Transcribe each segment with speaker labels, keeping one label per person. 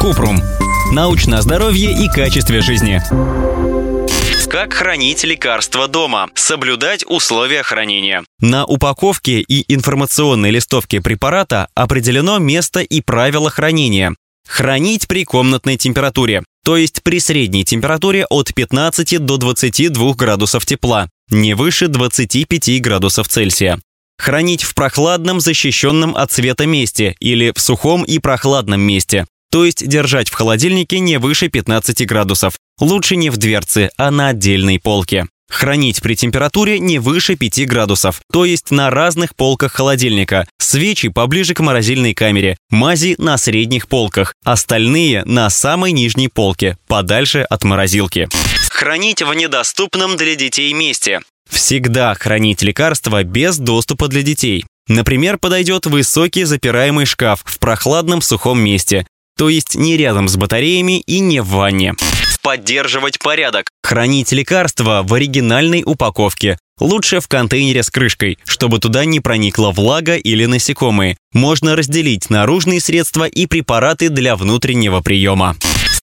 Speaker 1: Купрум. Научное здоровье и качестве жизни. Как хранить лекарства дома? Соблюдать условия хранения. На упаковке и информационной листовке препарата определено место и правила хранения. Хранить при комнатной температуре, то есть при средней температуре от 15 до 22 градусов тепла, не выше 25 градусов Цельсия. Хранить в прохладном, защищенном от света месте или в сухом и прохладном месте, то есть держать в холодильнике не выше 15 градусов. Лучше не в дверце, а на отдельной полке. Хранить при температуре не выше 5 градусов, то есть на разных полках холодильника. Свечи поближе к морозильной камере, мази на средних полках, остальные на самой нижней полке, подальше от морозилки. Хранить в недоступном для детей месте. Всегда хранить лекарства без доступа для детей. Например, подойдет высокий запираемый шкаф в прохладном сухом месте, то есть не рядом с батареями и не в ванне. Поддерживать порядок. Хранить лекарства в оригинальной упаковке. Лучше в контейнере с крышкой, чтобы туда не проникла влага или насекомые. Можно разделить наружные средства и препараты для внутреннего приема.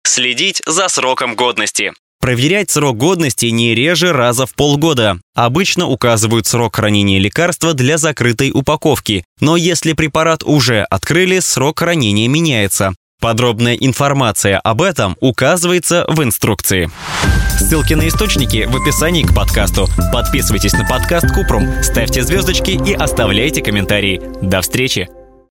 Speaker 1: Следить за сроком годности. Проверять срок годности не реже раза в полгода. Обычно указывают срок хранения лекарства для закрытой упаковки, но если препарат уже открыли, срок хранения меняется. Подробная информация об этом указывается в инструкции. Ссылки на источники в описании к подкасту. Подписывайтесь на подкаст Купрум, ставьте звездочки и оставляйте комментарии. До встречи!